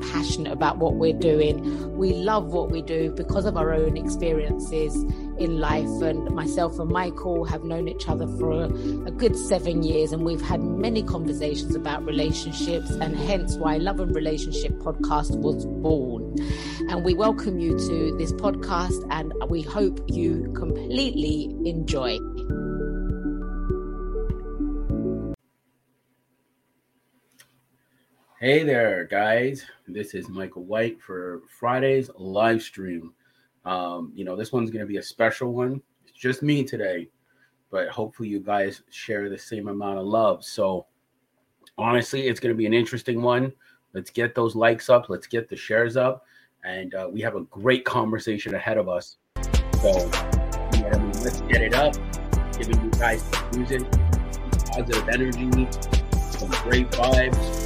passionate about what we're doing. We love what we do because of our own experiences in life. And myself and Michael have known each other for a, a, good seven years, and we've had many conversations about relationships, and hence why Love and Relationship podcast was born. And we welcome you to this podcast, and we hope you completely enjoy. Hey there, guys. This is Michael White for Friday's live stream. Um, you know, this one's going to be a special one. It's just me today, but hopefully, you guys share the same amount of love. So, honestly, it's going to be an interesting one. Let's get those likes up, let's get the shares up, and uh, we have a great conversation ahead of us. So, you know I mean? let's get it up, giving you guys music, positive energy, some great vibes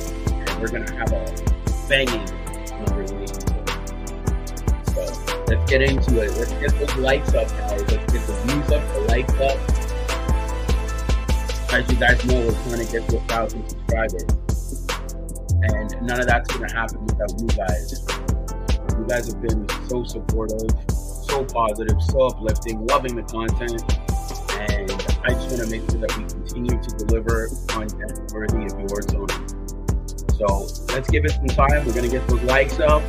we're gonna have a banging number relationship. So let's get into it. Let's get those likes up, guys. Let's get the views up, the likes up. As you guys know, we're trying to get to a thousand subscribers. And none of that's gonna happen without you guys. You guys have been so supportive, so positive, so uplifting, loving the content. And I just want to make sure that we continue to deliver content worthy of your zone. So let's give it some time. We're going to get those likes up,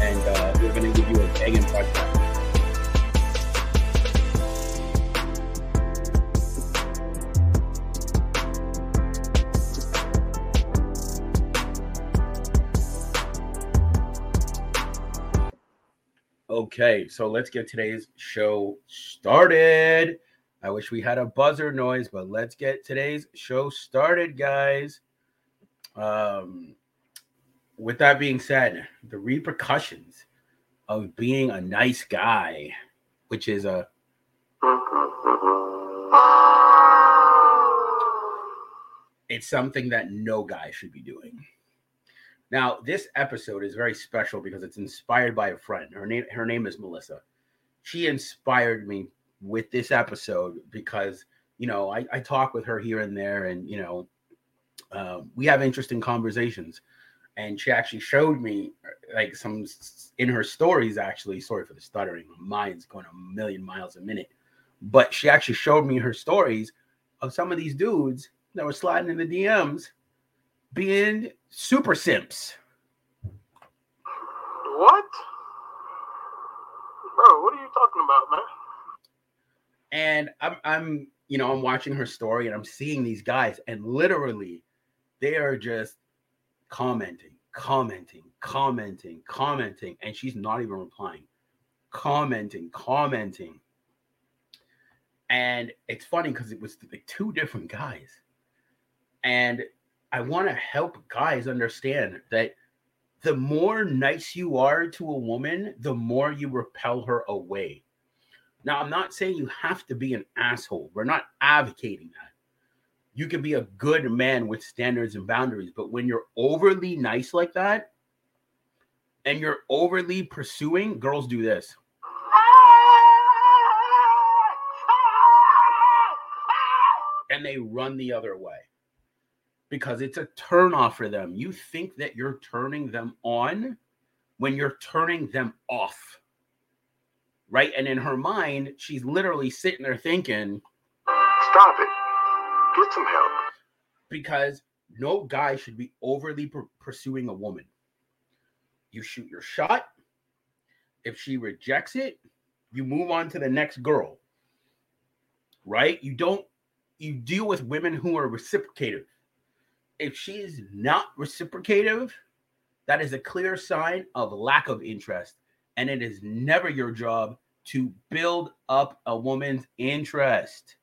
and uh, we're going to give you a banging podcast. Okay, so let's get today's show started. I wish we had a buzzer noise, but let's get today's show started, guys. Um, with that being said, the repercussions of being a nice guy, which is a it's something that no guy should be doing. Now, this episode is very special because it's inspired by a friend. Her name her name is Melissa. She inspired me with this episode because you know I, I talk with her here and there, and you know um, we have interesting conversations. And she actually showed me like some in her stories. Actually, sorry for the stuttering. My mind's going a million miles a minute. But she actually showed me her stories of some of these dudes that were sliding in the DMs being super simps. What? Bro, what are you talking about, man? And I'm I'm you know, I'm watching her story and I'm seeing these guys and literally they are just commenting, commenting, commenting, commenting, and she's not even replying, commenting, commenting. And it's funny because it was like two different guys. And I want to help guys understand that the more nice you are to a woman, the more you repel her away. Now, I'm not saying you have to be an asshole. We're not advocating that you can be a good man with standards and boundaries. But when you're overly nice like that and you're overly pursuing, girls do this. And they run the other way because it's a turn off for them. You think that you're turning them on when you're turning them off. Right. And in her mind, she's literally sitting there thinking, Stop it. Get some help. Because no guy should be overly pursuing a woman. You shoot your shot. If she rejects it, you move on to the next girl. Right? You don't you deal with women who are reciprocative. If she is not reciprocative, that is a clear sign of lack of interest. And it is never your job to build up a woman's interest.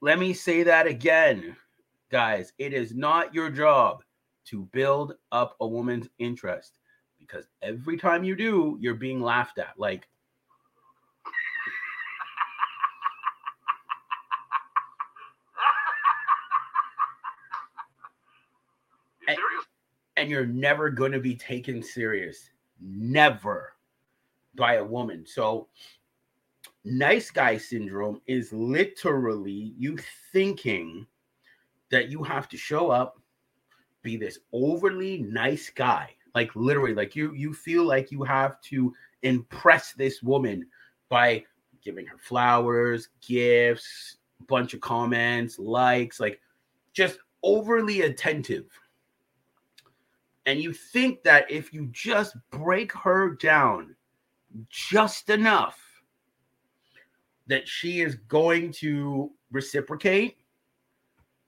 Let me say that again, guys. It is not your job to build up a woman's interest because every time you do, you're being laughed at. Like, serious? and you're never going to be taken serious. Never by a woman. So, nice guy syndrome is literally you thinking that you have to show up, be this overly nice guy. Like literally, like you you feel like you have to impress this woman by giving her flowers, gifts, a bunch of comments, likes, like just overly attentive and you think that if you just break her down just enough that she is going to reciprocate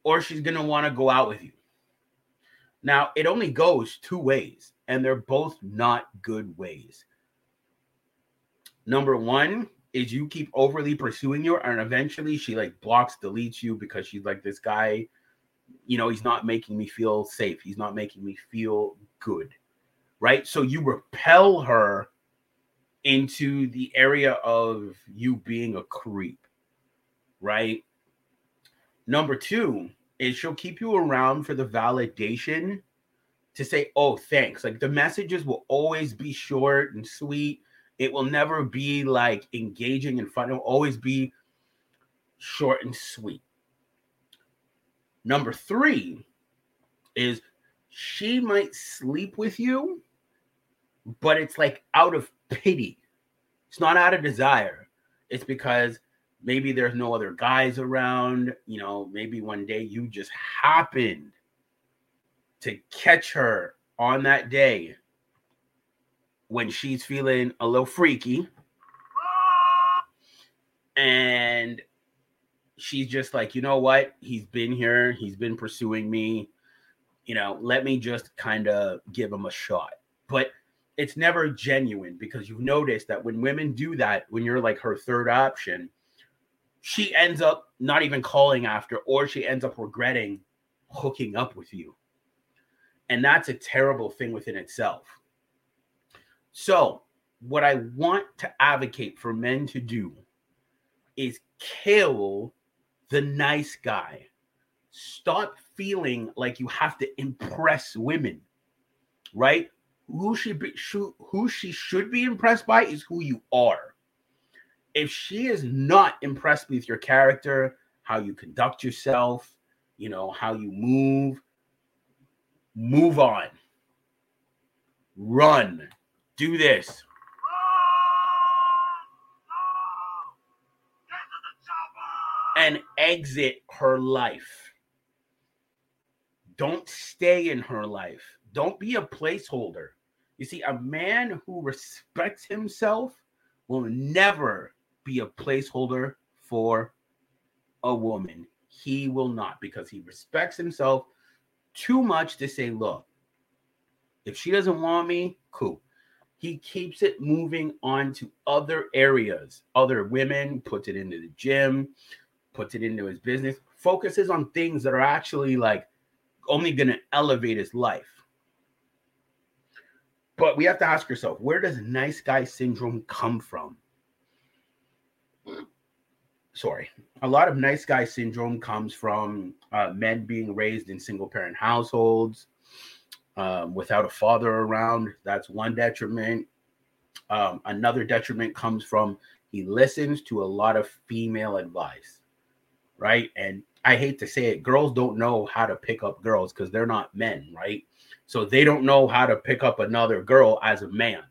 or she's going to want to go out with you now it only goes two ways and they're both not good ways number one is you keep overly pursuing her and eventually she like blocks deletes you because she's like this guy you know, he's not making me feel safe. He's not making me feel good. Right. So you repel her into the area of you being a creep. Right. Number two is she'll keep you around for the validation to say, oh, thanks. Like the messages will always be short and sweet. It will never be like engaging and fun. It'll always be short and sweet. Number three is she might sleep with you, but it's like out of pity. It's not out of desire. It's because maybe there's no other guys around. You know, maybe one day you just happened to catch her on that day when she's feeling a little freaky. And she's just like, you know what? He's been here. He's been pursuing me. You know, let me just kind of give him a shot. But it's never genuine because you've noticed that when women do that, when you're like her third option, she ends up not even calling after, or she ends up regretting hooking up with you. And that's a terrible thing within itself. So, what I want to advocate for men to do is kill the nice guy. Stop feeling like you have to impress women, right? Who should be who she should be impressed by is who you are. If she is not impressed with your character, how you conduct yourself, you know, how you move, move on. Run. Do this. and exit her life. Don't stay in her life. Don't be a placeholder. You see, a man who respects himself will never be a placeholder for a woman. He will not because he respects himself too much to say, look, if she doesn't want me, cool. He keeps it moving on to other areas, other women, puts it into the gym, puts it into his business, focuses on things that are actually like only going to elevate his life. But we have to ask ourselves where does nice guy syndrome come from? Sorry. A lot of nice guy syndrome comes from uh, men being raised in single parent households um, without a father around. That's one detriment. Um, another detriment comes from he listens to a lot of female advice right? And I hate to say it, girls don't know how to pick up girls because they're not men, right? So they don't know how to pick up another girl as a man.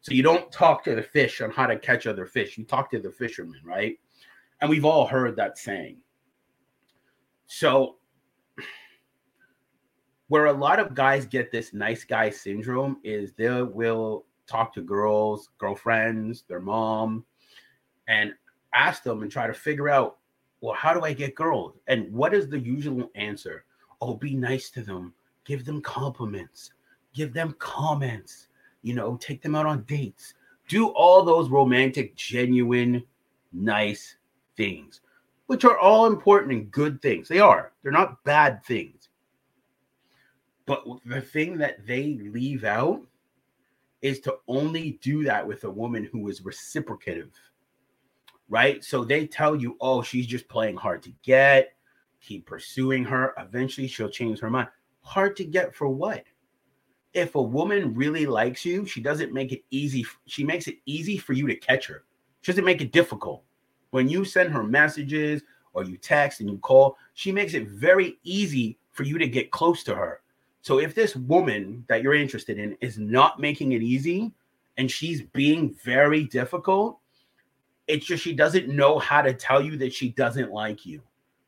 So you don't talk to the fish on how to catch other fish. You talk to the fisherman, right? And we've all heard that saying. So where a lot of guys get this nice guy syndrome is they will talk to girls, girlfriends, their mom, and ask them and try to figure out well, how do I get girls? And what is the usual answer? Oh, be nice to them, give them compliments, give them comments, you know, take them out on dates, do all those romantic, genuine, nice things, which are all important and good things. They are, they're not bad things. But the thing that they leave out is to only do that with a woman who is reciprocative, right? So they tell you, oh, she's just playing hard to get, keep pursuing her. Eventually, she'll change her mind. Hard to get for what? If a woman really likes you, she doesn't make it easy. She makes it easy for you to catch her. She doesn't make it difficult. When you send her messages or you text and you call, she makes it very easy for you to get close to her. So if this woman that you're interested in is not making it easy and she's being very difficult, it's just she doesn't know how to tell you that she doesn't like you.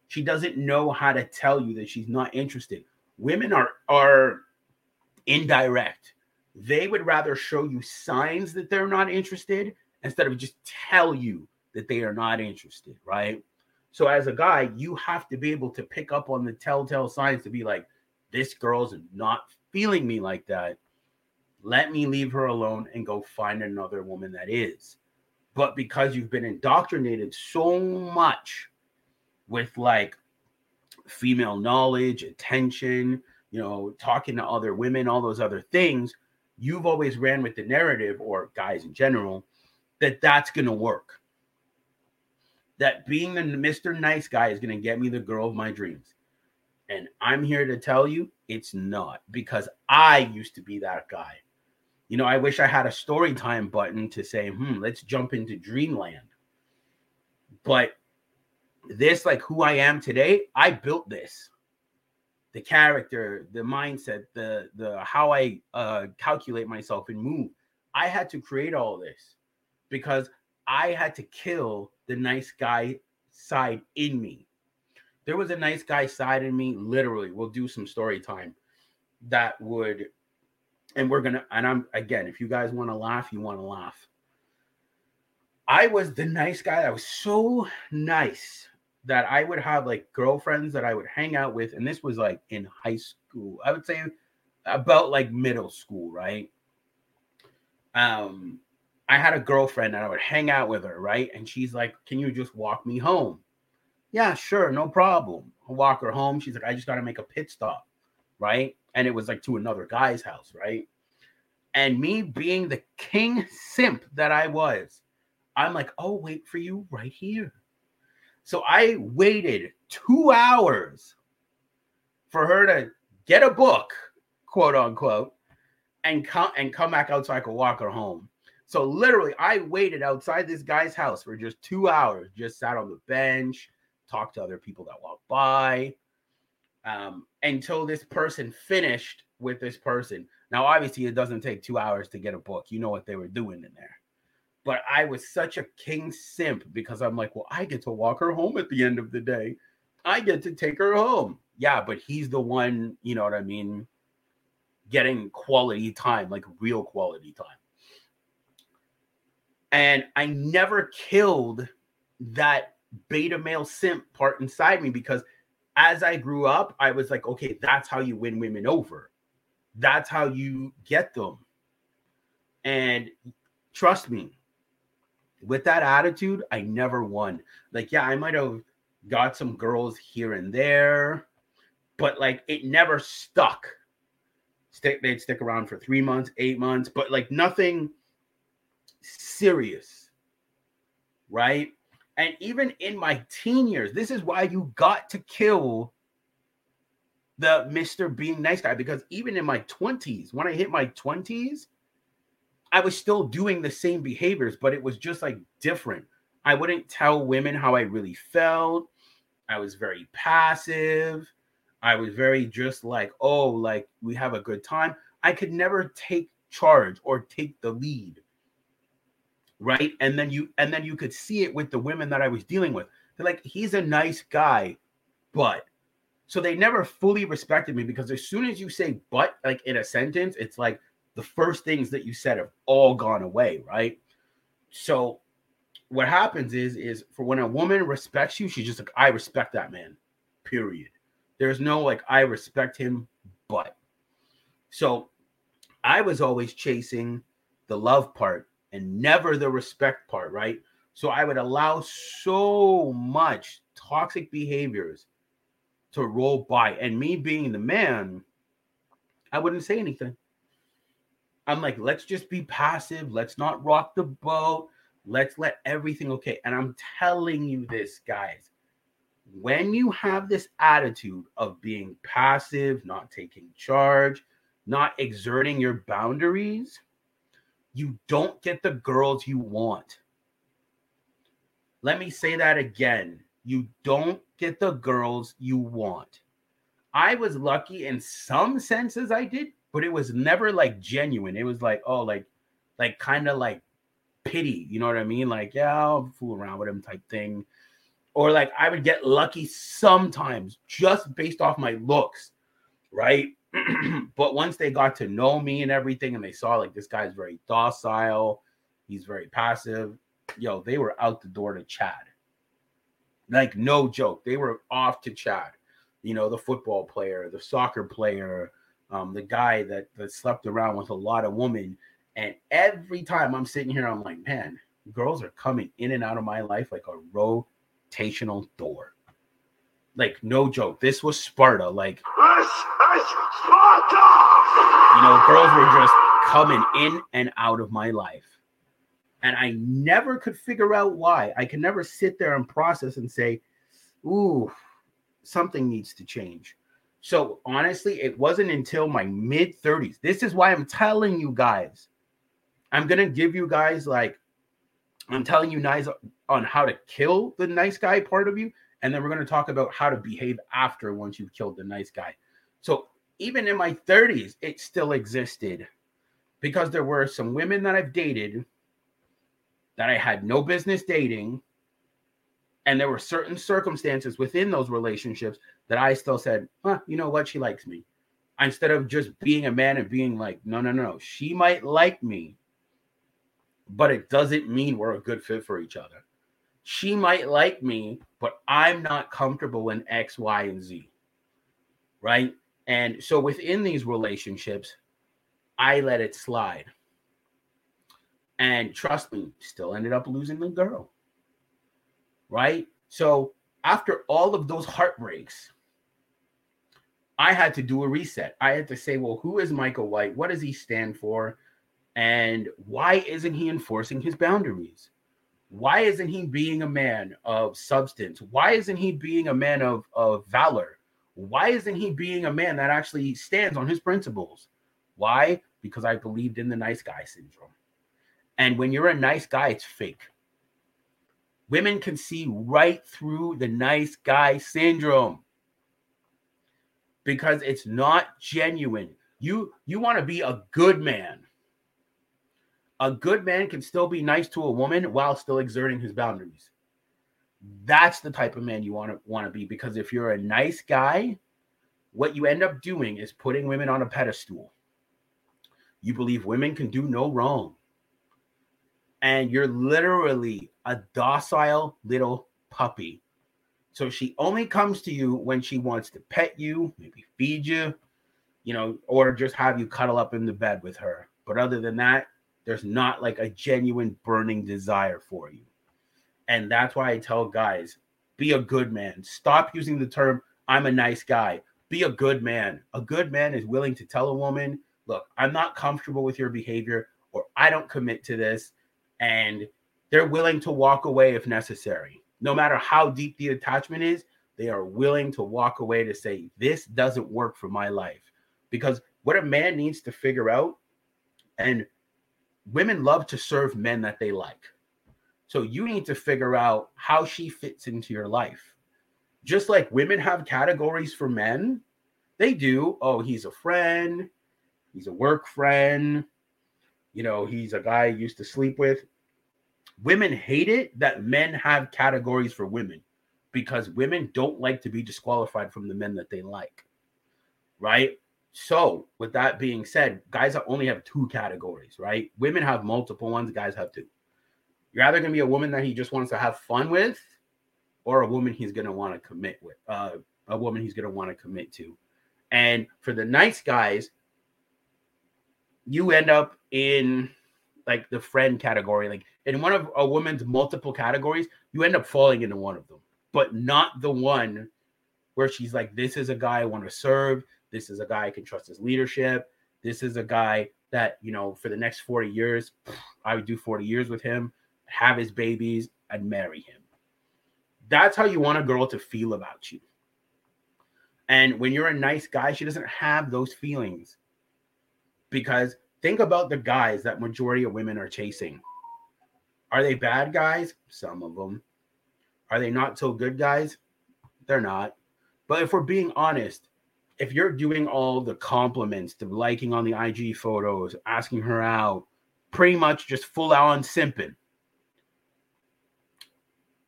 She doesn't know how to tell you that she's not interested. Women are are indirect. They would rather show you signs that they're not interested instead of just tell you that they are not interested, right? So as a guy, you have to be able to pick up on the telltale signs to be like, this girl's not feeling me like that. Let me leave her alone and go find another woman that is. But because you've been indoctrinated so much with like female knowledge, attention, you know, talking to other women, all those other things, you've always ran with the narrative, or guys in general, that that's going to work. That being the Mr. Nice Guy is going to get me the girl of my dreams. And I'm here to tell you it's not because I used to be that guy. You know, I wish I had a story time button to say, hmm, let's jump into dreamland. But this, like who I am today, I built this. The character, the mindset, the the how I uh calculate myself and move. I had to create all this because I had to kill the nice guy side in me. There was a nice guy side in me, literally. We'll do some story time that would, and we're gonna, and I'm again, if you guys want to laugh, you want to laugh. I was the nice guy. I was so nice that I would have like girlfriends that I would hang out with, and this was like in high school. I would say about like middle school, right? Um, I had a girlfriend and I would hang out with her, right? And she's like, Can you just walk me home? Yeah, sure, no problem. I'll walk her home. She's like, I just got to make a pit stop, right? And it was like to another guy's house, right? And me being the king simp that I was, I'm like, Oh, wait for you right here. So I waited two hours for her to get a book, quote unquote, and come and come back out so I could walk her home. So literally, I waited outside this guy's house for just two hours, just sat on the bench, talked to other people that walked by, um, until this person finished with this person. Now, obviously, it doesn't take two hours to get a book. You know what they were doing in there. But I was such a king simp because I'm like, well, I get to walk her home at the end of the day. I get to take her home. Yeah, but he's the one, you know what I mean, getting quality time, like real quality time and I never killed that beta male simp part inside me because as I grew up, I was like, okay, that's how you win women over. That's how you get them. And trust me, with that attitude, I never won. Like, yeah, I might have got some girls here and there, but like it never stuck. Stick, they'd stick around for three months, eight months, but like nothing serious, right? And even in my teen years, this is why you got to kill the Mr. Being Nice guy because even in my 20s, when I hit my 20s, I was still doing the same behaviors, but it was just like different. I wouldn't tell women how I really felt. I was very passive. I was very just like, oh, like we have a good time. I could never take charge or take the lead right? And then you and then you could see it with the women that I was dealing with. They're like, he's a nice guy, but so they never fully respected me because as soon as you say but like in a sentence, it's like the first things that you said have all gone away, right? So what happens is is for when a woman respects you, she's just like, I respect that man. Period. There's no like I respect him, but so I was always chasing the love part and never the respect part, right? So I would allow so much toxic behaviors to roll by. And me being the man, I wouldn't say anything. I'm like, let's just be passive. Let's not rock the boat. Let's let everything okay. And I'm telling you this, guys. When you have this attitude of being passive, not taking charge, not exerting your boundaries, you don't get the girls you want. Let me say that again. You don't get the girls you want. I was lucky in some senses I did, but it was never like genuine. It was like, oh, like, like kind of like pity, you know what I mean? Like, yeah, I'll fool around with him type thing. Or like I would get lucky sometimes just based off my looks, right? but once they got to know me and everything, and they saw like this guy's very docile, he's very passive, yo, they were out the door to Chad. Like, no joke. They were off to Chad. You know, the football player, the soccer player, um, the guy that, that slept around with a lot of women. And every time I'm sitting here, I'm like, man, girls are coming in and out of my life like a rotational door. Like, no joke. This was Sparta. Like, This is Sparta! you know, girls were just coming in and out of my life. And I never could figure out why. I could never sit there and process and say, ooh, something needs to change. So honestly, it wasn't until my mid 30s. This is why I'm telling you guys. I'm going to give you guys like, I'm telling you guys on how to kill the nice guy part of you. And then we're going to talk about how to behave after once you've killed the nice guy. So even in my 30s, it still existed because there were some women that I've dated that I had no business dating. And there were certain circumstances within those relationships that I still said, huh, you know what? She likes me. Instead of just being a man and being like, no, no, no, she might like me, but it doesn't mean we're a good fit for each other. She might like me, but I'm not comfortable in X, Y, and Z. Right. And so within these relationships, I let it slide. And trust me, still ended up losing the girl. Right? So after all of those heartbreaks, I had to do a reset. I had to say, well, who is Michael White? What does he stand for? And why isn't he enforcing his boundaries? Why isn't he being a man of substance? Why isn't he being a man of, of valor? Why isn't he being a man that actually stands on his principles? Why? Because I believed in the nice guy syndrome. And when you're a nice guy, it's fake. Women can see right through the nice guy syndrome because it's not genuine. You you want to be a good man. A good man can still be nice to a woman while still exerting his boundaries. That's the type of man you want to want to be because if you're a nice guy, what you end up doing is putting women on a pedestal. You believe women can do no wrong and you're literally a docile little puppy. So she only comes to you when she wants to pet you, maybe feed you, you know, or just have you cuddle up in the bed with her. But other than that, there's not like a genuine burning desire for you. And that's why I tell guys be a good man. Stop using the term, I'm a nice guy. Be a good man. A good man is willing to tell a woman, look, I'm not comfortable with your behavior, or I don't commit to this and they're willing to walk away if necessary. No matter how deep the attachment is, they are willing to walk away to say, This doesn't work for my life. Because what a man needs to figure out, and women love to serve men that they like. So you need to figure out how she fits into your life. Just like women have categories for men, they do. Oh, he's a friend, he's a work friend, you know, he's a guy I used to sleep with. Women hate it that men have categories for women because women don't like to be disqualified from the men that they like. Right? So, with that being said, guys only have two categories, right? Women have multiple ones, guys have two. You're either going to be a woman that he just wants to have fun with or a woman he's going to want to commit with, uh, a woman he's going to want to commit to. And for the nice guys, you end up in like the friend category. Like in one of a woman's multiple categories, you end up falling into one of them, but not the one where she's like, This is a guy I want to serve. This is a guy I can trust his leadership. This is a guy that, you know, for the next 40 years, I would do 40 years with him, have his babies, and marry him. That's how you want a girl to feel about you. And when you're a nice guy, she doesn't have those feelings. Because think about the guys that majority of women are chasing. Are they bad guys? Some of them. Are they not so good guys? They're not. But if we're being honest, if you're doing all the compliments, the liking on the IG photos, asking her out, pretty much just full on simping.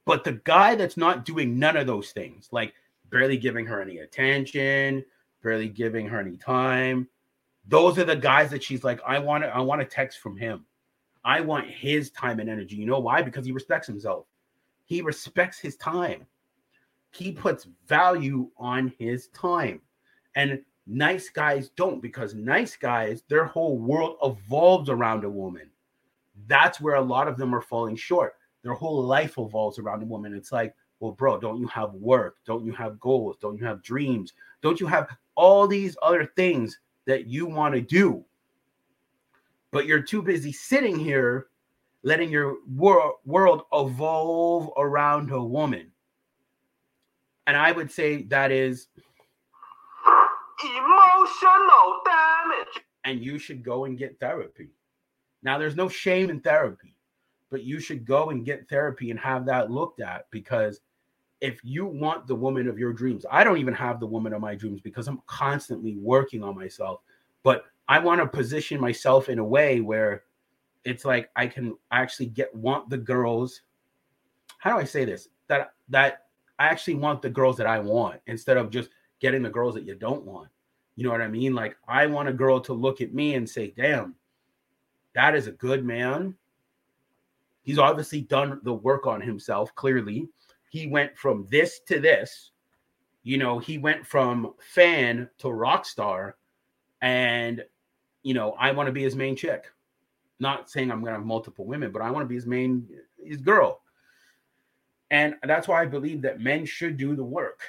But the guy that's not doing none of those things, like barely giving her any attention, barely giving her any time, those are the guys that she's like, I want to, I want a text from him. I want his time and energy. You know why? Because he respects himself. He respects his time. He puts value on his time. And nice guys don't because nice guys, their whole world evolves around a woman. That's where a lot of them are falling short. Their whole life evolves around a woman. It's like, well, bro, don't you have work? Don't you have goals? Don't you have dreams? Don't you have all these other things that you want to do? But you're too busy sitting here letting your wor- world evolve around a woman. And I would say that is emotional damage. And you should go and get therapy. Now, there's no shame in therapy, but you should go and get therapy and have that looked at because if you want the woman of your dreams, I don't even have the woman of my dreams because I'm constantly working on myself, but I want to position myself in a way where it's like I can actually get want the girls. How do I say this? That that I actually want the girls that I want instead of just getting the girls that you don't want. You know what I mean? Like I want a girl to look at me and say, "Damn, that is a good man." He's obviously done the work on himself. Clearly, he went from this to this. You know, he went from fan to rock star, and you know, I want to be his main chick. Not saying I'm going to have multiple women, but I want to be his main his girl. And that's why I believe that men should do the work.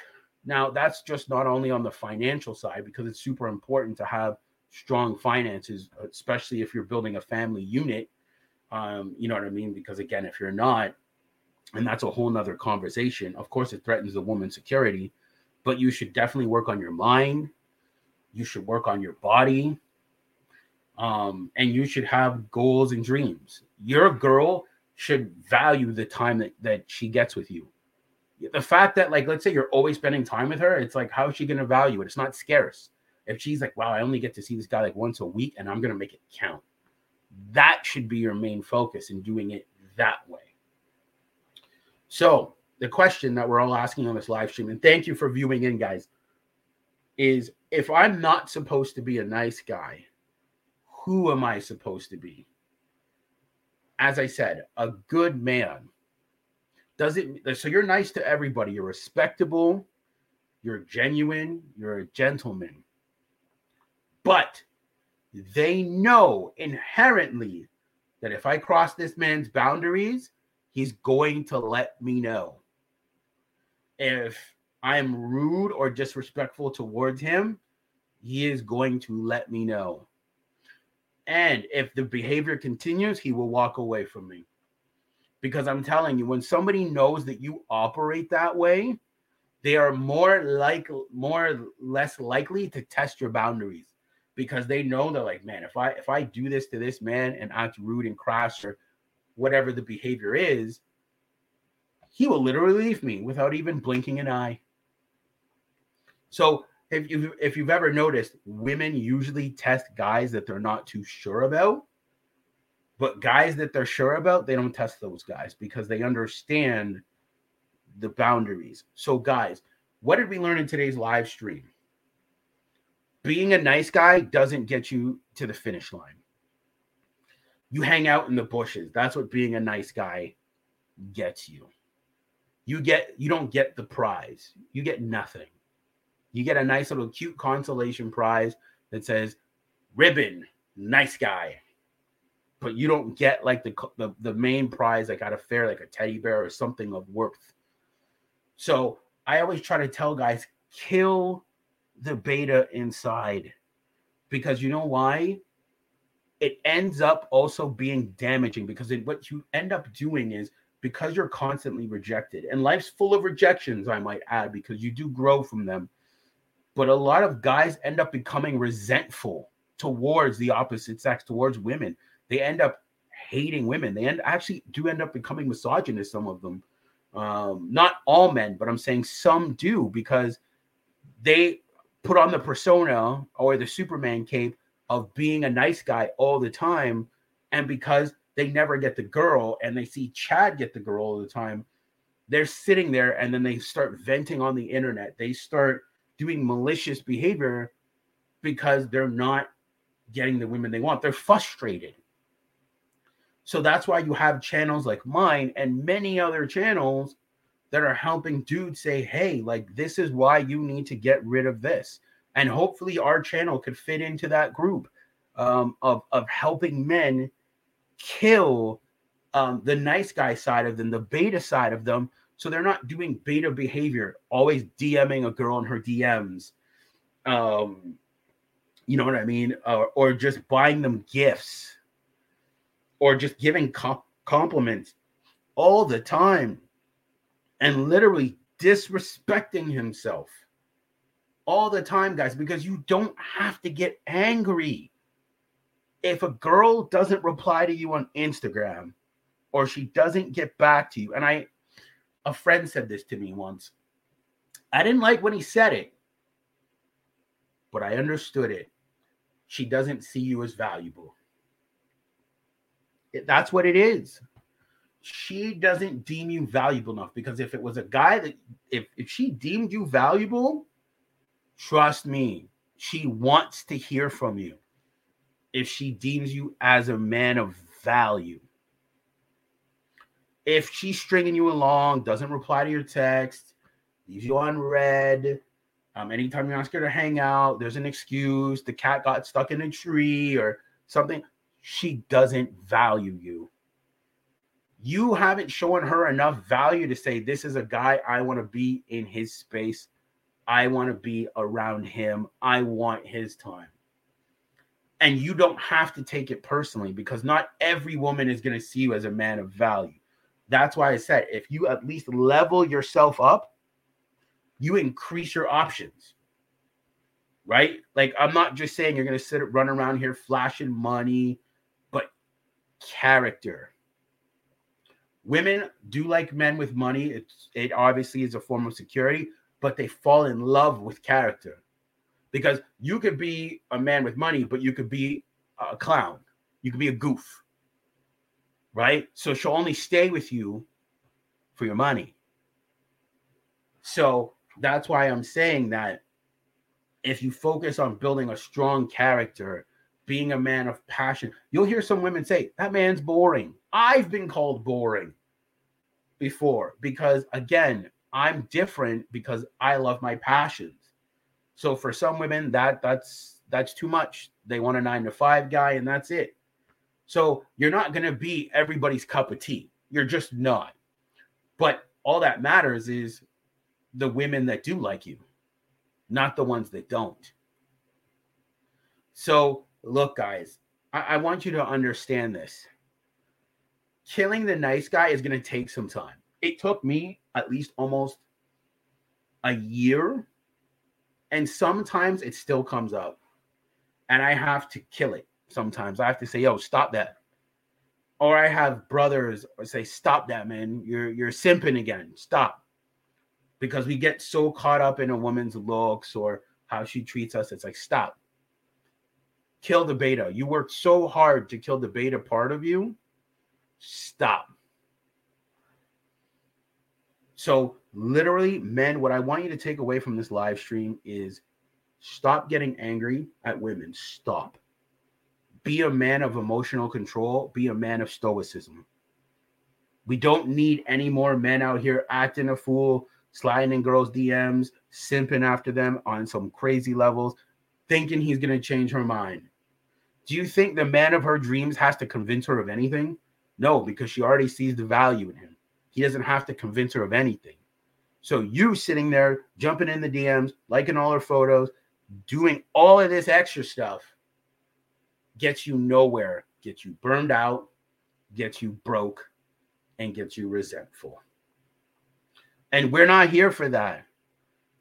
Now, that's just not only on the financial side, because it's super important to have strong finances, especially if you're building a family unit. Um, you know what I mean? Because again, if you're not, and that's a whole nother conversation, of course, it threatens the woman's security, but you should definitely work on your mind. You should work on your body. Um, and you should have goals and dreams. Your girl should value the time that, that she gets with you. The fact that, like, let's say you're always spending time with her, it's like, how is she going to value it? It's not scarce. If she's like, wow, I only get to see this guy like once a week and I'm going to make it count, that should be your main focus in doing it that way. So, the question that we're all asking on this live stream, and thank you for viewing in, guys, is if I'm not supposed to be a nice guy, who am I supposed to be? as I said, a good man. Does it so you're nice to everybody, you're respectable, you're genuine, you're a gentleman. But they know inherently that if I cross this man's boundaries, he's going to let me know. If I'm rude or disrespectful towards him, he is going to let me know. And if the behavior continues, he will walk away from me. Because I'm telling you, when somebody knows that you operate that way, they are more like more less likely to test your boundaries because they know they're like, man, if I if I do this to this man and act rude and crass or whatever the behavior is, he will literally leave me without even blinking an eye. So if you if you've ever noticed, women usually test guys that they're not too sure about. But guys that they're sure about, they don't test those guys because they understand the boundaries. So, guys, what did we learn in today's live stream? Being a nice guy doesn't get you to the finish line. You hang out in the bushes. That's what being a nice guy gets you. You get you don't get the prize. You get nothing you get a nice little cute consolation prize that says ribbon nice guy, but you don't get like the the, the main prize like at a fair, like a teddy bear or something of worth. So I always try to tell guys kill the beta inside because you know why? It ends up also being damaging because it, what you end up doing is because you're constantly rejected, and life's full of rejections, I might add, because you do grow from them. But a lot of guys end up becoming resentful towards the opposite sex, towards women. They end up hating women. They end actually do end up becoming misogynist, some of them. Um, not all men, but I'm saying some do because they put on the persona or the Superman cape of being a nice guy all the time. And because they never get the girl and they see Chad get the girl all the time, they're sitting there and then they start venting on the internet. They start doing malicious behavior because they're not getting the women they want. They're frustrated. So that's why you have channels like mine and many other channels that are helping dudes say, hey, like this is why you need to get rid of this. And hopefully our channel could fit into that group um, of, of helping men kill um, the nice guy side of them, the beta side of them. So they're not doing beta behavior, always DMing a girl in her DMs. Um, you know what I mean? Or, or just buying them gifts or just giving compliments all the time and literally disrespecting himself all the time, guys, because you don't have to get angry. If a girl doesn't reply to you on Instagram or she doesn't get back to you, and I, a friend said this to me once. I didn't like when he said it, but I understood it. She doesn't see you as valuable. That's what it is. She doesn't deem you valuable enough because if it was a guy that if if she deemed you valuable trust me she wants to hear from you if she deems you as a man of value. If she's stringing you along doesn't reply to your text leaves you on read um, anytime you ask her to hang out there's an excuse the cat got stuck in a tree or something she doesn't value you you haven't shown her enough value to say this is a guy I want to be in his space. I want to be around him. I want his time. And you don't have to take it personally because not every woman is going to see you as a man of value. That's why I said if you at least level yourself up, you increase your options. Right? Like I'm not just saying you're going to sit run around here flashing money, character women do like men with money. It's it obviously is a form of security, but they fall in love with character because you could be a man with money, but you could be a clown. You could be a goof, right? So she'll only stay with you for your money. So that's why I'm saying that if you focus on building a strong character, being a man of passion, you'll hear some women say, That man's boring. I've been called boring before because again, I'm different because I love my passions. So for some women, that that's that's too much. They want a nine to five guy, and that's it. So you're not gonna be everybody's cup of tea. You're just not. But all that matters is the women that do like you, not the ones that don't. So look, guys, I, I want you to understand this killing the nice guy is going to take some time. It took me at least almost a year, and sometimes it still comes up, and I have to kill it. Sometimes I have to say, "Yo, stop that," or I have brothers or say, "Stop that, man! You're you're simping again. Stop," because we get so caught up in a woman's looks or how she treats us. It's like, stop. Kill the beta. You worked so hard to kill the beta part of you Stop. So, literally, men, what I want you to take away from this live stream is stop getting angry at women. Stop. Be a man of emotional control, be a man of stoicism. We don't need any more men out here acting a fool, sliding in girls' DMs, simping after them on some crazy levels, thinking he's going to change her mind. Do you think the man of her dreams has to convince her of anything? No, because she already sees the value in him. He doesn't have to convince her of anything. So you sitting there, jumping in the DMs, liking all her photos, doing all of this extra stuff gets you nowhere, gets you burned out, gets you broke, and gets you resentful. And we're not here for that.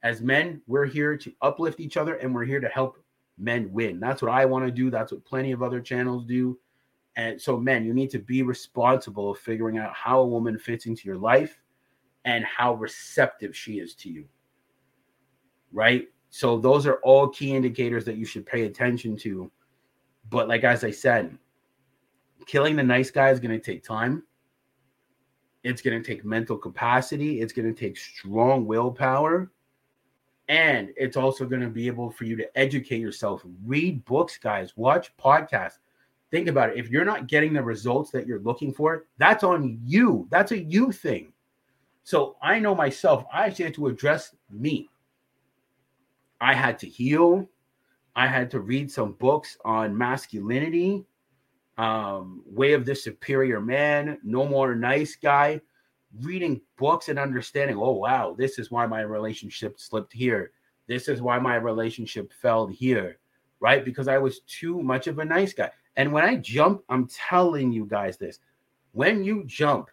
As men, we're here to uplift each other and we're here to help men win. That's what I want to do. That's what plenty of other channels do. And so, men, you need to be responsible of figuring out how a woman fits into your life and how receptive she is to you. Right? So, those are all key indicators that you should pay attention to. But, like as I said, killing the nice guy is going to take time. It's going to take mental capacity. It's going to take strong willpower. And it's also going to be able for you to educate yourself, read books, guys, watch podcasts. Think about it. If you're not getting the results that you're looking for, that's on you. That's a you thing. So I know myself, I actually had to address me. I had to heal. I had to read some books on masculinity, um, Way of the Superior Man, No More Nice Guy reading books and understanding, oh wow, this is why my relationship slipped here. This is why my relationship fell here, right? Because I was too much of a nice guy. And when I jump, I'm telling you guys this. When you jump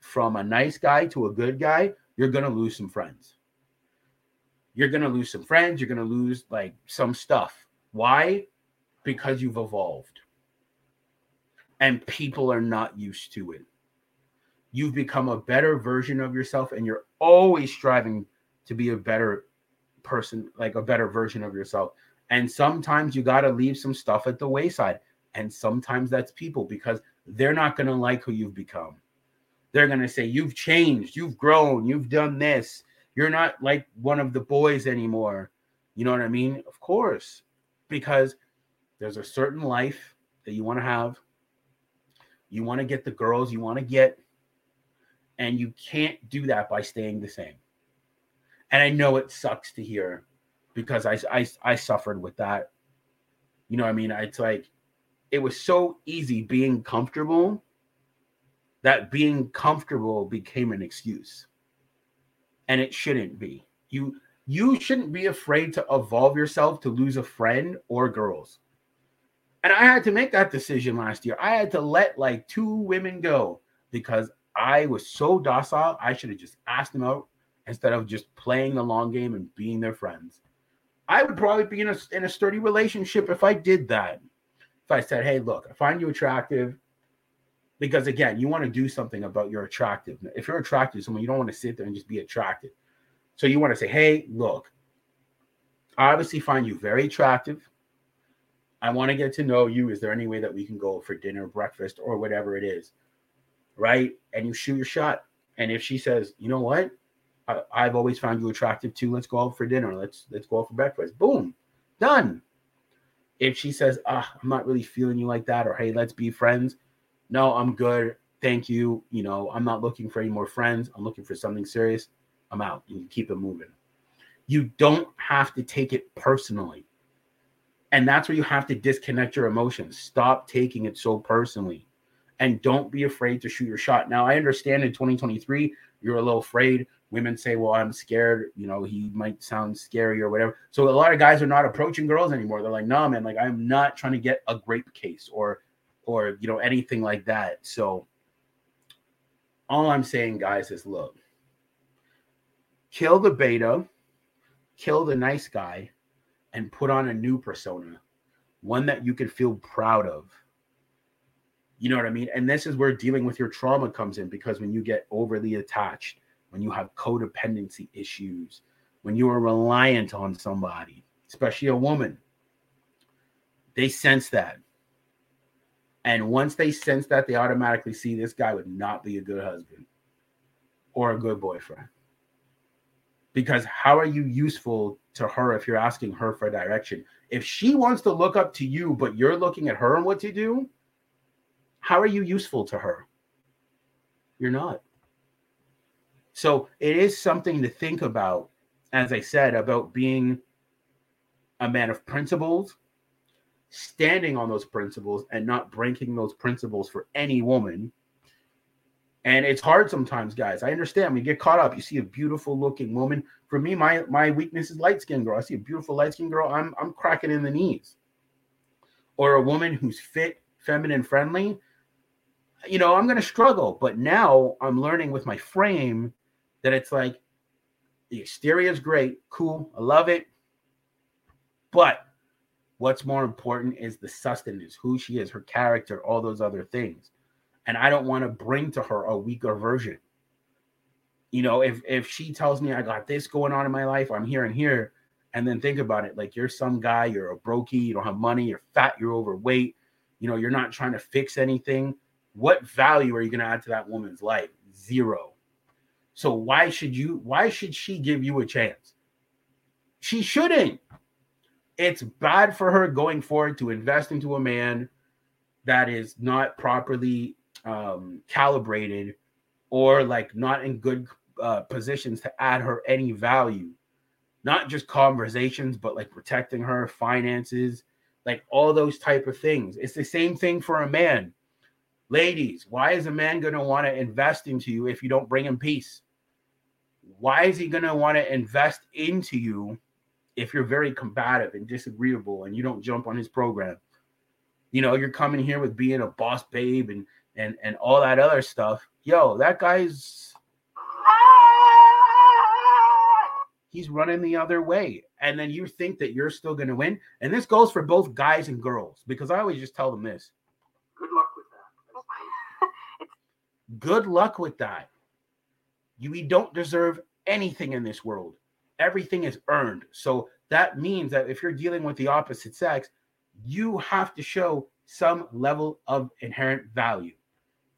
from a nice guy to a good guy, you're going to lose some friends. You're going to lose some friends, you're going to lose like some stuff. Why? Because you've evolved. And people are not used to it you've become a better version of yourself and you're always striving to be a better person, like a better version of yourself. And sometimes you got to leave some stuff at the wayside. And sometimes that's people because they're not going to like who you've become. They're going to say, You've changed, you've grown, you've done this. You're not like one of the boys anymore. You know what I mean? Of course, because there's a certain life that you want to have. You want to get the girls you want to get and you can't do that by staying the same. And I know it sucks to hear because I, I, I suffered with that. You know what I mean? It's like, it was so easy being comfortable that being comfortable became an excuse. And it shouldn't be. You you shouldn't be afraid to evolve yourself to lose a friend or girls. And I had to make that decision last year. I had to let like two women go because I was so docile. I should have just asked them out instead of just playing the long game and being their friends. I would probably be in a, in a sturdy relationship if I did that. If I said, hey, look, I find you attractive. Because again, you want to do something about your attractiveness. If you're attracted to someone, you don't want to sit there and just be attracted. So you want to say, hey, look, I obviously find you very attractive. I want to get to know you. Is there any way that we can go for dinner, breakfast, or whatever it is? Right? And you shoot your shot. And if she says, you know what, I, have always found you attractive too. Let's go out for dinner. Let's let's go out for breakfast. Boom, done. If she says, ah, I'm not really feeling you like that, or hey, let's be friends. No, I'm good. Thank you. You know, I'm not looking for any more friends. I'm looking for something serious. I'm out. You keep it moving. You don't have to take it personally. And that's where you have to disconnect your emotions. Stop taking it so personally and don't be afraid to shoot your shot. Now, I understand in 2023, you're a little afraid. Women say, Well, I'm scared. You know, he might sound scary or whatever. So, a lot of guys are not approaching girls anymore. They're like, No, man, like, I'm not trying to get a grape case or, or, you know, anything like that. So, all I'm saying, guys, is look, kill the beta, kill the nice guy, and put on a new persona, one that you can feel proud of you know what I mean? And this is where dealing with your trauma comes in because when you get overly attached, when you have codependency issues, when you are reliant on somebody, especially a woman, they sense that. And once they sense that, they automatically see this guy would not be a good husband or a good boyfriend. Because how are you useful to her if you're asking her for direction? If she wants to look up to you, but you're looking at her and what to do, how are you useful to her? You're not. So it is something to think about, as I said, about being a man of principles, standing on those principles and not breaking those principles for any woman. And it's hard sometimes, guys. I understand. We get caught up. You see a beautiful looking woman. For me, my my weakness is light skinned girl. I see a beautiful light skinned girl. I'm I'm cracking in the knees. Or a woman who's fit, feminine, friendly. You know, I'm gonna struggle. But now I'm learning with my frame that it's like the exterior is great, cool, I love it. But what's more important is the sustenance, who she is, her character, all those other things. And I don't want to bring to her a weaker version. You know, if if she tells me I got this going on in my life, I'm here and here, and then think about it, like you're some guy, you're a brokey, you don't have money, you're fat, you're overweight, you know, you're not trying to fix anything. What value are you going to add to that woman's life? Zero. So why should you why should she give you a chance? She shouldn't. It's bad for her going forward to invest into a man that is not properly um, calibrated or like not in good uh, positions to add her any value. Not just conversations, but like protecting her finances, like all those type of things. It's the same thing for a man. Ladies, why is a man going to want to invest into you if you don't bring him peace? why is he going to want to invest into you if you're very combative and disagreeable and you don't jump on his program? You know, you're coming here with being a boss babe and and and all that other stuff. Yo, that guy's he's running the other way. And then you think that you're still going to win. And this goes for both guys and girls because I always just tell them this. Good luck with that. Good luck with that. You we don't deserve anything in this world. Everything is earned. So that means that if you're dealing with the opposite sex, you have to show some level of inherent value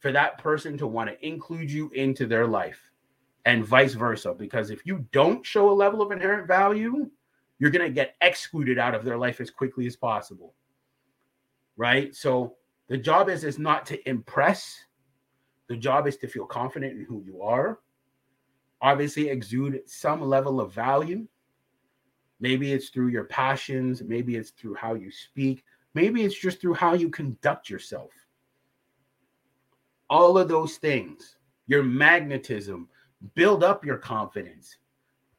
for that person to want to include you into their life and vice versa. Because if you don't show a level of inherent value, you're going to get excluded out of their life as quickly as possible. Right? So the job is is not to impress. The job is to feel confident in who you are obviously exude some level of value. Maybe it's through your passions, maybe it's through how you speak, maybe it's just through how you conduct yourself. All of those things, your magnetism, build up your confidence.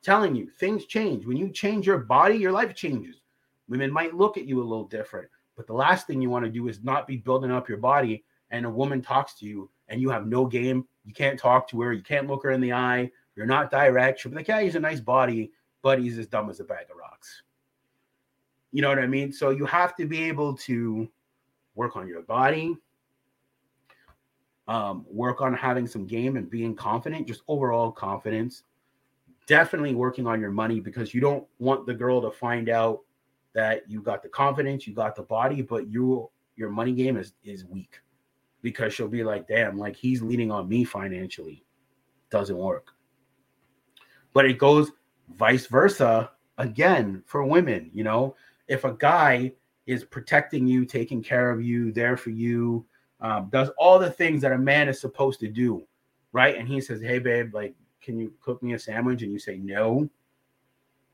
telling you, things change. When you change your body, your life changes. Women might look at you a little different, but the last thing you want to do is not be building up your body and a woman talks to you and you have no game. You can't talk to her, you can't look her in the eye, you're not direct. She'll be like, yeah, he's a nice body, but he's as dumb as a bag of rocks. You know what I mean? So you have to be able to work on your body, um, work on having some game and being confident, just overall confidence. Definitely working on your money because you don't want the girl to find out that you got the confidence, you got the body, but you your money game is is weak because she'll be like, damn, like he's leaning on me financially. Doesn't work but it goes vice versa again for women. You know, if a guy is protecting you, taking care of you, there for you, um, does all the things that a man is supposed to do, right? And he says, Hey, babe, like, can you cook me a sandwich? And you say, No.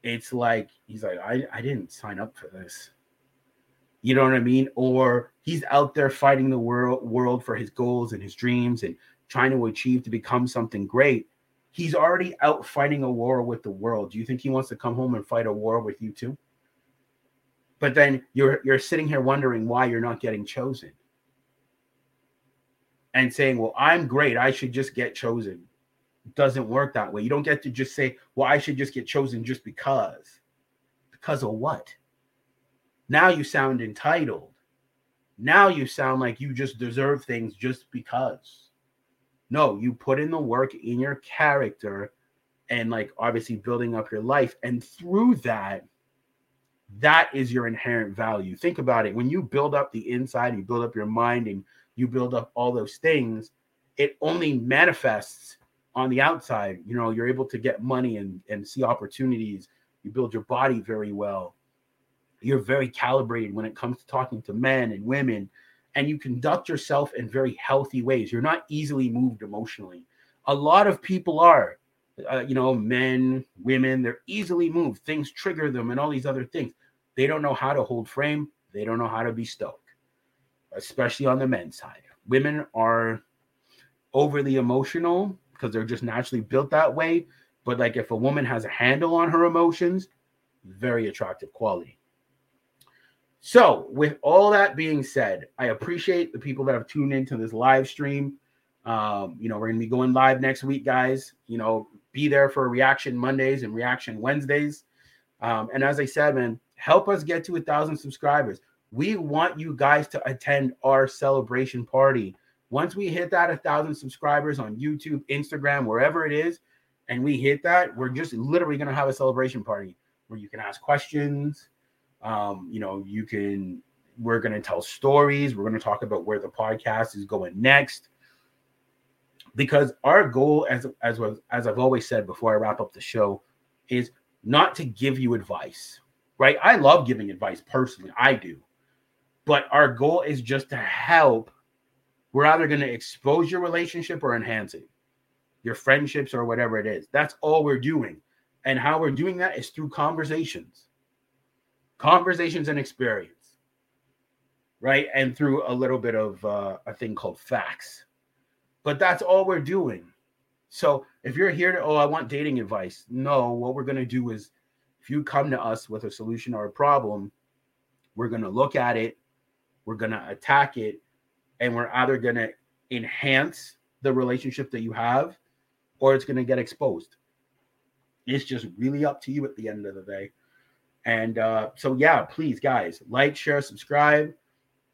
It's like, he's like, I, I didn't sign up for this. You know what I mean? Or he's out there fighting the world world for his goals and his dreams and trying to achieve to become something great he's already out fighting a war with the world. Do you think he wants to come home and fight a war with you too? But then you're you're sitting here wondering why you're not getting chosen. And saying, "Well, I'm great. I should just get chosen." Doesn't work that way. You don't get to just say, "Well, I should just get chosen just because." Because of what? Now you sound entitled. Now you sound like you just deserve things just because. No, you put in the work in your character and like obviously building up your life. And through that, that is your inherent value. Think about it. When you build up the inside, you build up your mind and you build up all those things, it only manifests on the outside. You know, you're able to get money and, and see opportunities. You build your body very well. You're very calibrated when it comes to talking to men and women and you conduct yourself in very healthy ways. You're not easily moved emotionally. A lot of people are, uh, you know, men, women, they're easily moved. Things trigger them and all these other things. They don't know how to hold frame. They don't know how to be stoic, especially on the men's side. Women are overly emotional because they're just naturally built that way. But like if a woman has a handle on her emotions, very attractive quality. So, with all that being said, I appreciate the people that have tuned into this live stream. Um, you know, we're gonna be going live next week, guys. You know, be there for reaction Mondays and reaction Wednesdays. Um, and as I said, man, help us get to a thousand subscribers. We want you guys to attend our celebration party. Once we hit that a thousand subscribers on YouTube, Instagram, wherever it is, and we hit that, we're just literally gonna have a celebration party where you can ask questions um, you know, you can, we're going to tell stories. We're going to talk about where the podcast is going next. Because our goal, as as was as I've always said before I wrap up the show, is not to give you advice, right? I love giving advice personally, I do, but our goal is just to help. We're either going to expose your relationship or enhance it, your friendships or whatever it is. That's all we're doing, and how we're doing that is through conversations conversations and experience, right? And through a little bit of uh, a thing called facts. But that's all we're doing. So if you're here to, oh, I want dating advice, no, what we're going to do is if you come to us with a solution or a problem, we're going to look at it, we're going to attack it, and we're either going to enhance the relationship that you have or it's going to get exposed. It's just really up to you at the end of the day. And uh, so, yeah, please, guys, like, share, subscribe.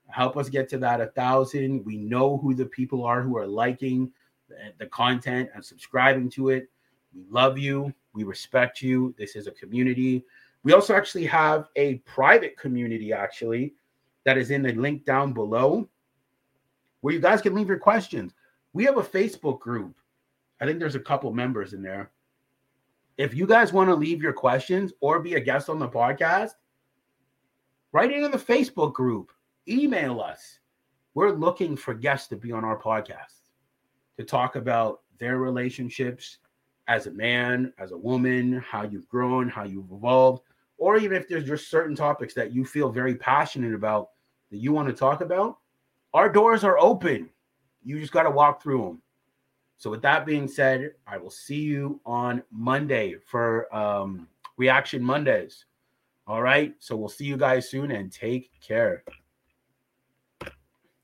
Help us get to that a thousand. We know who the people are who are liking the, the content and subscribing to it. We love you. We respect you. This is a community. We also actually have a private community, actually, that is in the link down below where you guys can leave your questions. We have a Facebook group. I think there's a couple members in there if you guys want to leave your questions or be a guest on the podcast, write it in the Facebook group, email us. We're looking for guests to be on our podcast to talk about their relationships as a man, as a woman, how you've grown, how you've evolved, or even if there's just certain topics that you feel very passionate about that you want to talk about, our doors are open. You just got to walk through them. So, with that being said, I will see you on Monday for um, Reaction Mondays. All right. So, we'll see you guys soon and take care.